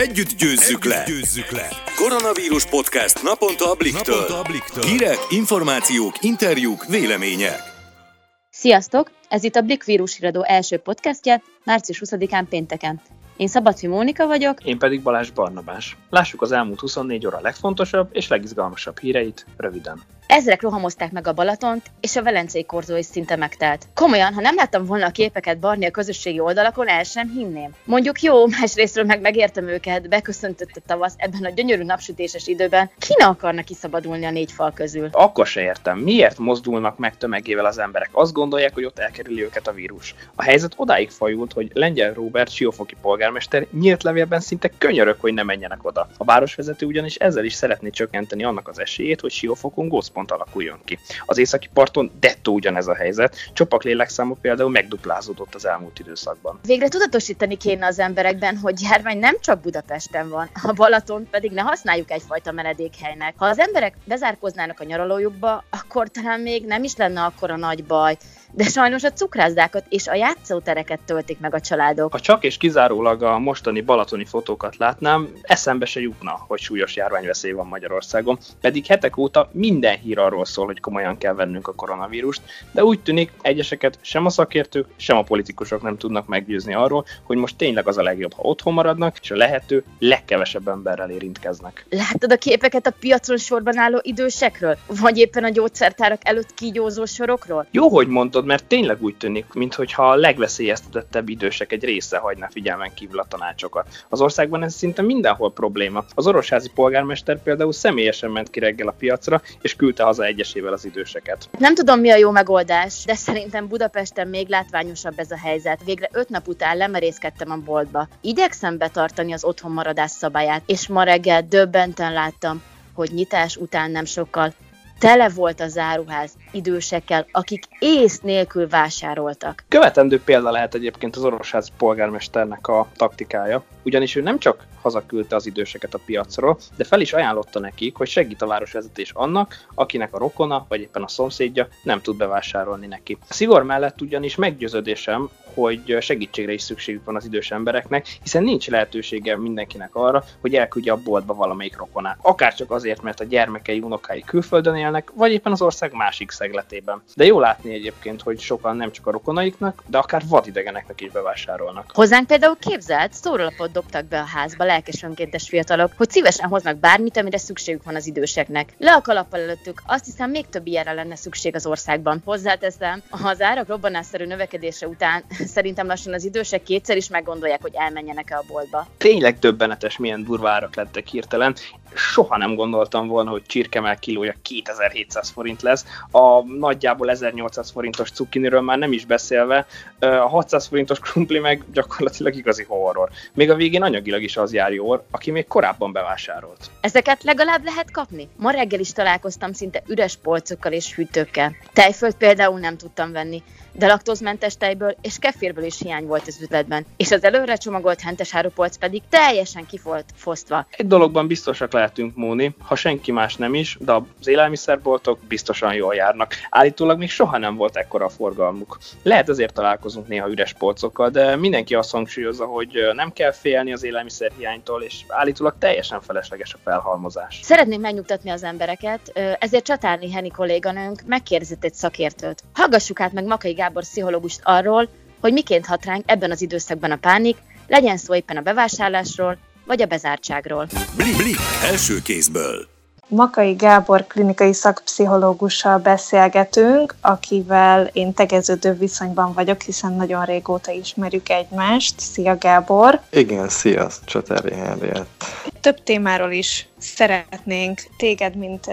Együtt győzzük, Együtt le. győzzük le! Koronavírus podcast naponta a Bliktől. Naponta a Bliktől. Hírek, információk, interjúk, vélemények. Sziasztok! Ez itt a Blik vírusiradó első podcastje, március 20-án pénteken. Én Szabadfi Mónika vagyok. Én pedig Balázs Barnabás. Lássuk az elmúlt 24 óra legfontosabb és legizgalmasabb híreit röviden. Ezrek rohamozták meg a Balatont, és a Velencei korzó is szinte megtelt. Komolyan, ha nem láttam volna a képeket Barni a közösségi oldalakon, el sem hinném. Mondjuk jó, másrésztről meg megértem őket, beköszöntött a tavasz ebben a gyönyörű napsütéses időben. Ki ne akarna kiszabadulni a négy fal közül? Akkor se értem, miért mozdulnak meg tömegével az emberek. Azt gondolják, hogy ott elkerüli őket a vírus. A helyzet odáig fajult, hogy Lengyel Robert siófoki polgármester nyílt levélben szinte könyörök, hogy ne menjenek oda. A városvezető ugyanis ezzel is szeretné csökkenteni annak az esélyét, hogy siófokon gócpont pont alakuljon ki. Az északi parton dettó ugyanez a helyzet, csopak lélekszáma például megduplázódott az elmúlt időszakban. Végre tudatosítani kéne az emberekben, hogy járvány nem csak Budapesten van, a Balaton pedig ne használjuk egyfajta menedékhelynek. Ha az emberek bezárkoznának a nyaralójukba, akkor talán még nem is lenne akkora nagy baj, de sajnos a cukrászdákat és a játszótereket töltik meg a családok. Ha csak és kizárólag a mostani balatoni fotókat látnám, eszembe se jutna, hogy súlyos járványveszély van Magyarországon, pedig hetek óta minden hír arról szól, hogy komolyan kell vennünk a koronavírust, de úgy tűnik, egyeseket sem a szakértők, sem a politikusok nem tudnak meggyőzni arról, hogy most tényleg az a legjobb, ha otthon maradnak, és a lehető legkevesebb emberrel érintkeznek. Láttad a képeket a piacon sorban álló idősekről? Vagy éppen a gyógyszertárak előtt kígyózó sorokról? Jó, hogy mondod, mondod, mert tényleg úgy tűnik, mintha a legveszélyeztetettebb idősek egy része hagyna figyelmen kívül a tanácsokat. Az országban ez szinte mindenhol probléma. Az orosházi polgármester például személyesen ment ki reggel a piacra, és küldte haza egyesével az időseket. Nem tudom, mi a jó megoldás, de szerintem Budapesten még látványosabb ez a helyzet. Végre öt nap után lemerészkedtem a boltba. Igyekszem betartani az otthonmaradás szabályát, és ma reggel döbbenten láttam, hogy nyitás után nem sokkal tele volt a záruház idősekkel, akik ész nélkül vásároltak. Követendő példa lehet egyébként az orvosház polgármesternek a taktikája, ugyanis ő nem csak hazaküldte az időseket a piacról, de fel is ajánlotta nekik, hogy segít a városvezetés annak, akinek a rokona vagy éppen a szomszédja nem tud bevásárolni neki. A szigor mellett ugyanis meggyőződésem, hogy segítségre is szükségük van az idős embereknek, hiszen nincs lehetősége mindenkinek arra, hogy elküldje a boltba valamelyik rokonát. Akár csak azért, mert a gyermekei, unokái külföldön élnek, vagy éppen az ország másik szegletében. De jó látni egyébként, hogy sokan nem csak a rokonaiknak, de akár vadidegeneknek is bevásárolnak. Hozzánk például képzelt szórólapot dobtak be a házba lelkes önkéntes fiatalok, hogy szívesen hoznak bármit, amire szükségük van az időseknek. Le a kalappal előttük, azt hiszem még több ilyenre lenne szükség az országban. Hozzáteszem, az árak robbanásszerű növekedése után szerintem lassan az idősek kétszer is meggondolják, hogy elmenjenek-e a boltba. Tényleg döbbenetes, milyen durva árak lettek hirtelen. Soha nem gondoltam volna, hogy csirkemel kilója 2700 forint lesz. A nagyjából 1800 forintos cukkiniről már nem is beszélve, a 600 forintos krumpli meg gyakorlatilag igazi horror. Még a végén anyagilag is az jól, aki még korábban bevásárolt. Ezeket legalább lehet kapni? Ma reggel is találkoztam szinte üres polcokkal és hűtőkkel. Tejfölt például nem tudtam venni de laktózmentes tejből és keférből is hiány volt az üzletben, és az előre csomagolt hentes árupolc pedig teljesen ki volt fosztva. Egy dologban biztosak lehetünk, Móni, ha senki más nem is, de az élelmiszerboltok biztosan jól járnak. Állítólag még soha nem volt ekkora a forgalmuk. Lehet azért találkozunk néha üres polcokkal, de mindenki azt hangsúlyozza, hogy nem kell félni az élelmiszerhiánytól, és állítólag teljesen felesleges a felhalmozás. Szeretném megnyugtatni az embereket, ezért Csatárni Heni kolléganőnk megkérdezett egy szakértőt. Hallgassuk át meg Makai Gábor pszichológust arról, hogy miként hat ránk ebben az időszakban a pánik, legyen szó éppen a bevásárlásról, vagy a bezártságról. Blik, blik, első kézből. Makai Gábor klinikai szakpszichológussal beszélgetünk, akivel én tegeződő viszonyban vagyok, hiszen nagyon régóta ismerjük egymást. Szia Gábor! Igen, szia, Csatári Henriett. Több témáról is szeretnénk téged, mint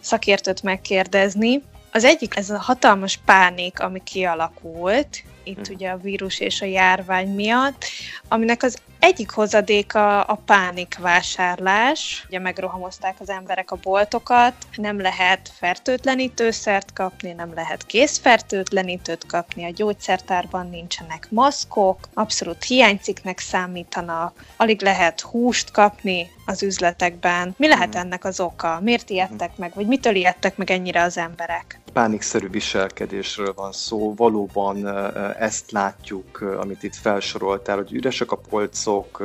szakértőt megkérdezni. Az egyik ez a hatalmas pánik, ami kialakult, itt hmm. ugye a vírus és a járvány miatt, aminek az egyik hozadéka a pánikvásárlás. Ugye megrohamozták az emberek a boltokat, nem lehet fertőtlenítőszert kapni, nem lehet készfertőtlenítőt kapni, a gyógyszertárban nincsenek maszkok, abszolút hiányciknek számítanak, alig lehet húst kapni az üzletekben. Mi lehet hmm. ennek az oka? Miért ijedtek meg, vagy mitől ijedtek meg ennyire az emberek? pánikszerű viselkedésről van szó. Valóban ezt látjuk, amit itt felsoroltál, hogy üresek a polcok,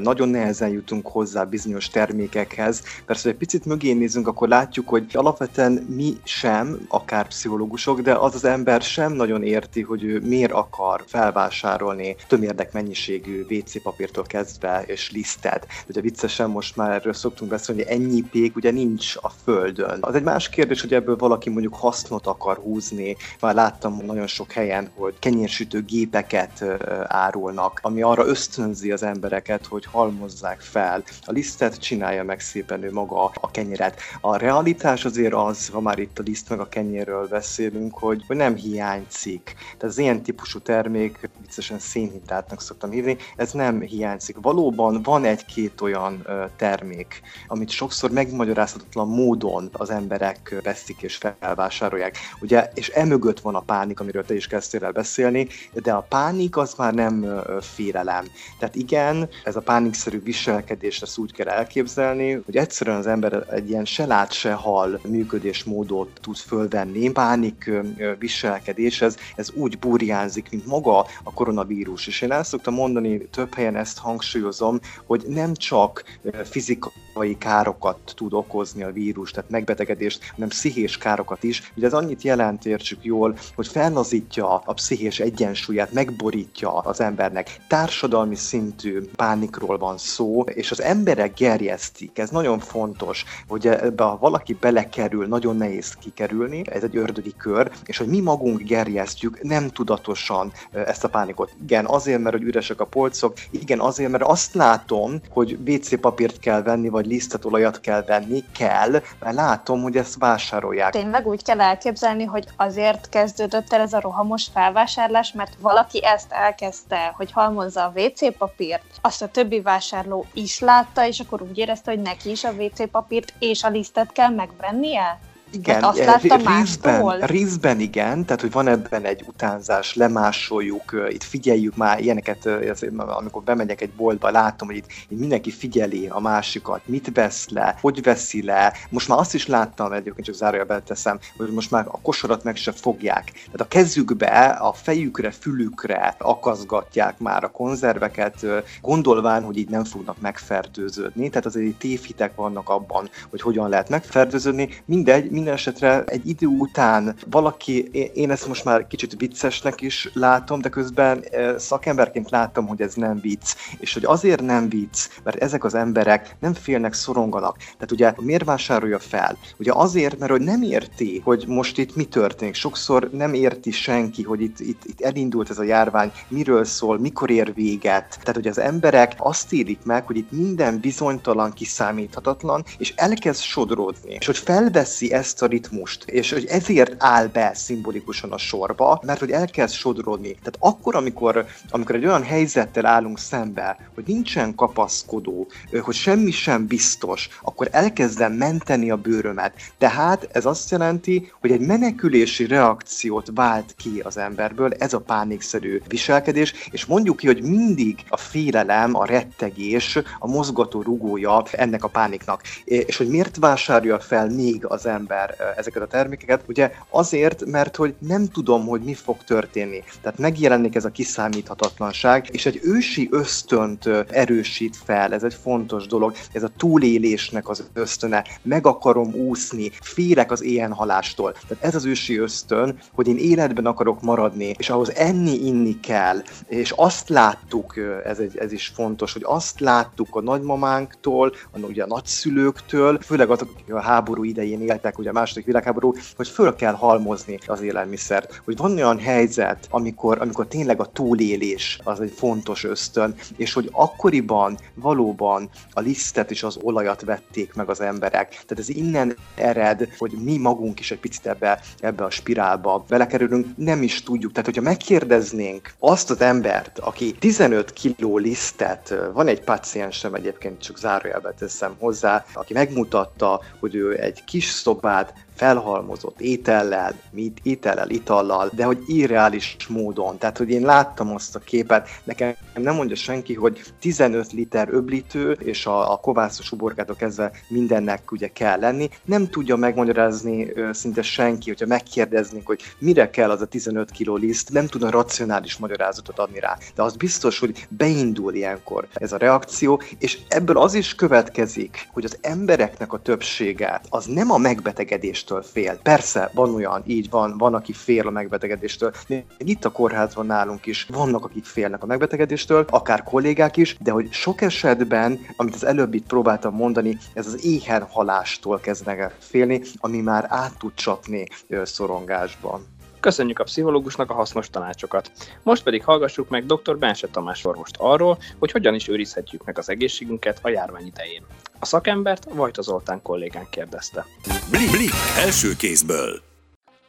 nagyon nehezen jutunk hozzá bizonyos termékekhez. Persze, hogy egy picit mögé nézünk, akkor látjuk, hogy alapvetően mi sem, akár pszichológusok, de az az ember sem nagyon érti, hogy ő miért akar felvásárolni tömérdek mennyiségű WC papírtól kezdve és lisztet. Ugye viccesen most már erről szoktunk beszélni, hogy ennyi pék ugye nincs a földön. Az egy más kérdés, hogy ebből valaki mondjuk hasznot akar húzni. Már láttam nagyon sok helyen, hogy kenyérsütő gépeket árulnak, ami arra ösztönzi az embereket, hogy halmozzák fel. A lisztet csinálja meg szépen ő maga a kenyeret. A realitás azért az, ha már itt a liszt meg a kenyérről beszélünk, hogy, nem hiányzik. Tehát az ilyen típusú termék, viccesen szénhintátnak szoktam hívni, ez nem hiányzik. Valóban van egy-két olyan termék, amit sokszor megmagyarázhatatlan módon az emberek veszik és felvásárolják. Ugye, és emögött van a pánik, amiről te is kezdtél el beszélni, de a pánik az már nem félelem. Tehát igen, ez a pánikszerű viselkedés, ezt úgy kell elképzelni, hogy egyszerűen az ember egy ilyen se lát, se hal működésmódot tud fölvenni. Pánik viselkedés, ez, ez úgy burjánzik, mint maga a koronavírus. És én el szoktam mondani, több helyen ezt hangsúlyozom, hogy nem csak fizikai károkat tud okozni a vírus, tehát megbetegedést, hanem pszichés károkat is. Ugye ez annyit jelent, értsük jól, hogy fellazítja a pszichés egyensúlyát, megborítja az embernek. Társadalmi szintű pánikról van szó, és az emberek gerjesztik. Ez nagyon fontos, hogy ebbe ha valaki belekerül, nagyon nehéz kikerülni, ez egy ördögi kör, és hogy mi magunk gerjesztjük nem tudatosan ezt a pánikot. Igen, azért, mert hogy üresek a polcok, igen, azért, mert azt látom, hogy WC papírt kell venni, vagy lisztetolajat kell venni, kell, mert látom, hogy ezt vásárolják. Tényleg úgy kell elképzelni, hogy azért kezdődött el ez a rohamos felvásárlás, mert valaki ezt elkezdte, hogy halmozza a WC papírt, azt a többi vásárló is látta, és akkor úgy érezte, hogy neki is a WC papírt és a lisztet kell megvennie? Igen, azt eh, láttam részben, mástól? részben igen, tehát hogy van ebben egy utánzás, lemásoljuk, itt figyeljük már ilyeneket, amikor bemegyek egy boltba, látom, hogy itt, mindenki figyeli a másikat, mit vesz le, hogy veszi le. Most már azt is láttam, egyébként csak zárója teszem, hogy most már a kosarat meg se fogják. Tehát a kezükbe, a fejükre, fülükre akaszgatják már a konzerveket, gondolván, hogy így nem fognak megfertőződni. Tehát azért tévhitek vannak abban, hogy hogyan lehet megfertőződni. Mindegy, minden esetre egy idő után valaki, én ezt most már kicsit viccesnek is látom, de közben szakemberként látom, hogy ez nem vicc. És hogy azért nem vicc, mert ezek az emberek nem félnek, szoronganak. Tehát ugye miért vásárolja fel? Ugye azért, mert hogy nem érti, hogy most itt mi történik. Sokszor nem érti senki, hogy itt, itt, itt elindult ez a járvány, miről szól, mikor ér véget. Tehát, hogy az emberek azt érik meg, hogy itt minden bizonytalan, kiszámíthatatlan, és elkezd sodródni. És hogy felveszi ezt ezt a ritmust, és hogy ezért áll be szimbolikusan a sorba, mert hogy elkezd sodrodni. Tehát akkor, amikor, amikor egy olyan helyzettel állunk szembe, hogy nincsen kapaszkodó, hogy semmi sem biztos, akkor elkezdem menteni a bőrömet. Tehát ez azt jelenti, hogy egy menekülési reakciót vált ki az emberből, ez a pánikszerű viselkedés, és mondjuk ki, hogy mindig a félelem, a rettegés, a mozgató rugója ennek a pániknak. És hogy miért vásárolja fel még az ember ember ezeket a termékeket. Ugye azért, mert hogy nem tudom, hogy mi fog történni. Tehát megjelenik ez a kiszámíthatatlanság, és egy ősi ösztönt erősít fel, ez egy fontos dolog, ez a túlélésnek az ösztöne, meg akarom úszni, félek az éjjenhalástól. Tehát ez az ősi ösztön, hogy én életben akarok maradni, és ahhoz enni, inni kell, és azt láttuk, ez, egy, ez is fontos, hogy azt láttuk a nagymamánktól, a, ugye a nagyszülőktől, főleg azok, akik a háború idején éltek, ugye a második világháború, hogy föl kell halmozni az élelmiszert. Hogy van olyan helyzet, amikor, amikor tényleg a túlélés az egy fontos ösztön, és hogy akkoriban valóban a lisztet és az olajat vették meg az emberek. Tehát ez innen ered, hogy mi magunk is egy picit ebbe, ebbe a spirálba belekerülünk, nem is tudjuk. Tehát, hogyha megkérdeznénk azt az embert, aki 15 kiló lisztet, van egy paciensem egyébként, csak zárójelbe teszem hozzá, aki megmutatta, hogy ő egy kis bad felhalmozott étellel, mit, étellel, itallal, de hogy irreális módon. Tehát, hogy én láttam azt a képet, nekem nem mondja senki, hogy 15 liter öblítő, és a, a kovászos uborkától kezdve mindennek ugye kell lenni. Nem tudja megmagyarázni ö, szinte senki, hogyha megkérdeznénk, hogy mire kell az a 15 kiló liszt, nem tudna racionális magyarázatot adni rá. De az biztos, hogy beindul ilyenkor ez a reakció, és ebből az is következik, hogy az embereknek a többsége az nem a megbetegedéstől fél. Persze, van olyan, így van, van, aki fél a megbetegedéstől. Itt a kórházban nálunk is vannak, akik félnek a megbetegedéstől, akár kollégák is, de hogy sok esetben, amit az előbb itt próbáltam mondani, ez az éhen halástól kezdenek félni, ami már át tud csapni szorongásban. Köszönjük a pszichológusnak a hasznos tanácsokat. Most pedig hallgassuk meg dr. Bense Tamás orvost arról, hogy hogyan is őrizhetjük meg az egészségünket a járvány idején. A szakembert Vajta Zoltán kollégán kérdezte. Blik, Blik első kézből.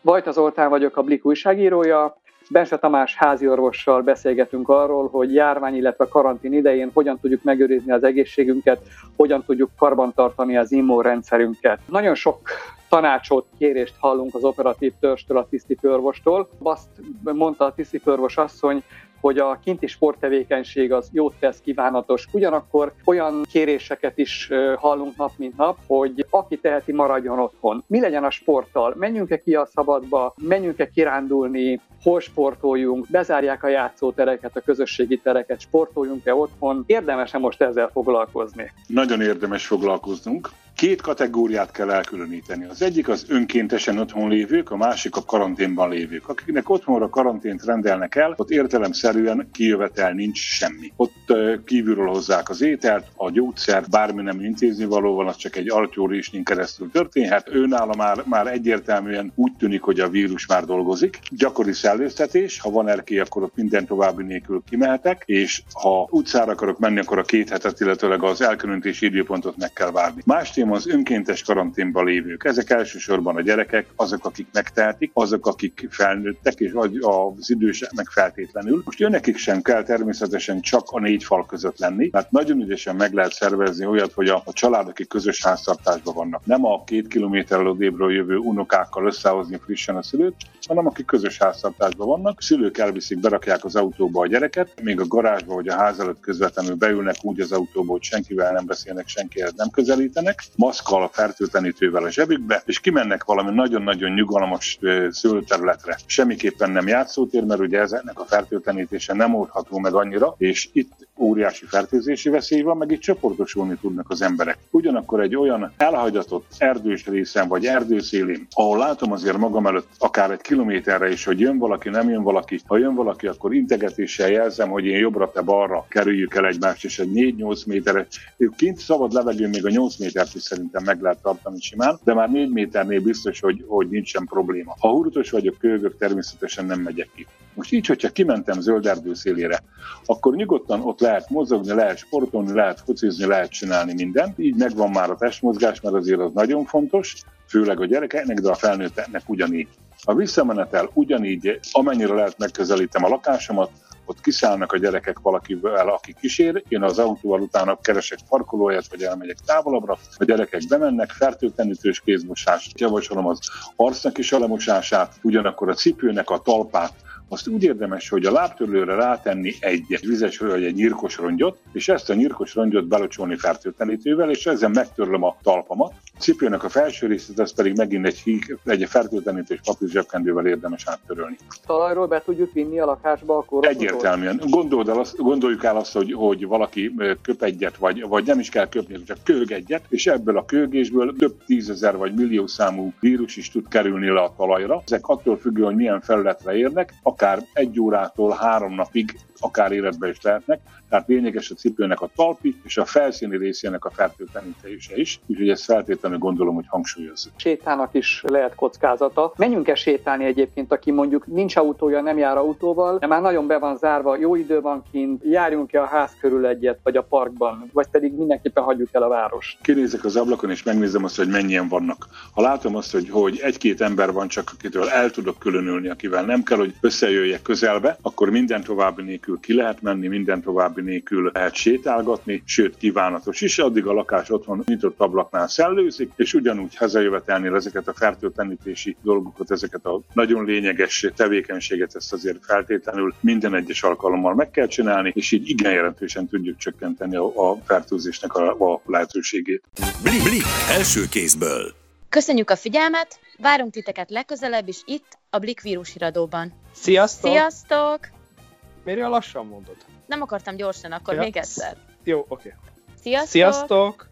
Vajta Zoltán vagyok, a Blik újságírója. Bense Tamás háziorvossal beszélgetünk arról, hogy járvány, illetve karantén idején hogyan tudjuk megőrizni az egészségünket, hogyan tudjuk karbantartani az immunrendszerünket. Nagyon sok tanácsot, kérést hallunk az operatív törstől, a tisztifőrvostól. Azt mondta a tisztifőrvos asszony, hogy a kinti sporttevékenység az jót tesz, kívánatos. Ugyanakkor olyan kéréseket is hallunk nap mint nap, hogy aki teheti, maradjon otthon. Mi legyen a sporttal? Menjünk-e ki a szabadba? Menjünk-e kirándulni? Hol sportoljunk? Bezárják a játszótereket, a közösségi tereket? Sportoljunk-e otthon? Érdemes-e most ezzel foglalkozni? Nagyon érdemes foglalkoznunk. Két kategóriát kell elkülöníteni. Az egyik az önkéntesen otthon lévők, a másik a karanténban lévők. Akiknek otthonra karantént rendelnek el, ott értelemszerűen kijövetel nincs semmi. Ott kívülről hozzák az ételt, a gyógyszer, bármi nem intézni valóval, az csak egy altyórésnyin keresztül történhet. Őnála már, már egyértelműen úgy tűnik, hogy a vírus már dolgozik. Gyakori szellőztetés, ha van erkély, akkor ott minden további nélkül kimehetek, és ha utcára akarok menni, akkor a két hetet, illetőleg az elkülönítési időpontot meg kell várni. Más téma az önkéntes karanténban lévők. Ezek elsősorban a gyerekek, azok, akik megtehetik, azok, akik felnőttek, és az idősek meg feltétlenül. Most őnekik sem kell természetesen csak a négy fal között lenni, mert nagyon ügyesen meg lehet szervezni olyat, hogy a, a család, akik közös háztartásban vannak, nem a két kilométerrel odébről jövő unokákkal összehozni frissen a szülőt, hanem akik közös háztartásban vannak. Szülők elviszik, berakják az autóba a gyereket, még a garázsba vagy a ház előtt közvetlenül beülnek úgy az autóba, hogy senkivel nem beszélnek, senkihez nem közelítenek maszkkal, a fertőtlenítővel a zsebükbe, és kimennek valami nagyon-nagyon nyugalmas szőlterületre. Semmiképpen nem játszótér, mert ugye ezeknek a fertőtlenítése nem oldható meg annyira, és itt óriási fertőzési veszély van, meg itt csoportosulni tudnak az emberek. Ugyanakkor egy olyan elhagyatott erdős részen vagy erdőszélén, ahol látom azért magam előtt akár egy kilométerre is, hogy jön valaki, nem jön valaki. Ha jön valaki, akkor integetéssel jelzem, hogy én jobbra, te balra kerüljük el egymást, és egy 4-8 méteres, kint szabad levegő még a 8 métert is szerintem meg lehet tartani simán, de már 4 méternél biztos, hogy, hogy nincsen probléma. Ha hurtos vagyok, kölgök, természetesen nem megyek ki. Most így, hogyha kimentem zöld erdő szélére, akkor nyugodtan ott lehet mozogni, lehet sportolni, lehet focizni, lehet csinálni mindent. Így megvan már a testmozgás, mert azért az nagyon fontos, főleg a gyerekeknek, de a felnőtteknek ugyanígy. A visszamenetel ugyanígy, amennyire lehet megközelítem a lakásomat, ott kiszállnak a gyerekek valakivel, aki kísér, én az autóval utána keresek parkolóját, vagy elmegyek távolabbra, a gyerekek bemennek, fertőtlenítős kézmosást, javasolom az arcnak is a lemosását, ugyanakkor a cipőnek a talpát azt úgy érdemes, hogy a lábtörlőre rátenni egy vizes vagy egy nyírkos rongyot, és ezt a nyírkos rongyot belocsolni fertőtlenítővel, és ezzel megtörlöm a talpamat. Cipőnek a felső részét, ez pedig megint egy, híg, egy fertőtlenítős papír zsebkendővel érdemes áttörölni. Talajról be tudjuk vinni a lakásba akkor? Egyértelműen. Gondold el azt, gondoljuk el azt, hogy, hogy valaki köp egyet, vagy, vagy nem is kell köpni, csak köhög egyet, és ebből a köhögésből több tízezer vagy millió számú vírus is tud kerülni le a talajra. Ezek attól függően, hogy milyen felületre érnek, akár egy órától három napig akár életbe is lehetnek, tehát lényeges a cipőnek a talpi és a felszíni részének a fertőtlenítése is, úgyhogy ezt feltétlenül gondolom, hogy hangsúlyozzuk. Sétának is lehet kockázata. Menjünk-e sétálni egyébként, aki mondjuk nincs autója, nem jár autóval, de már nagyon be van zárva, jó idő van kint, járjunk-e a ház körül egyet, vagy a parkban, vagy pedig mindenképpen hagyjuk el a várost. Kinézek az ablakon és megnézem azt, hogy mennyien vannak. Ha látom azt, hogy, hogy egy-két ember van csak, akitől el tudok különülni, akivel nem kell, hogy összejöjjek közelbe, akkor minden további nélkül nélkül ki lehet menni, minden további nélkül lehet sétálgatni, sőt kívánatos is, addig a lakás otthon nyitott ablaknál szellőz, fertőzik, és ugyanúgy hazajövetelnél ezeket a fertőtlenítési dolgokat, ezeket a nagyon lényeges tevékenységet, ezt azért feltétlenül minden egyes alkalommal meg kell csinálni, és így igen jelentősen tudjuk csökkenteni a, a fertőzésnek a, a lehetőségét. Blik, Blik első kézből. Köszönjük a figyelmet, várunk titeket legközelebb is itt, a Blik vírushiradóban. Sziasztok! Sziasztok! Miért olyan lassan mondod? Nem akartam gyorsan, akkor Ja. még egyszer. Jó, oké. Sziasztok! Sziasztok!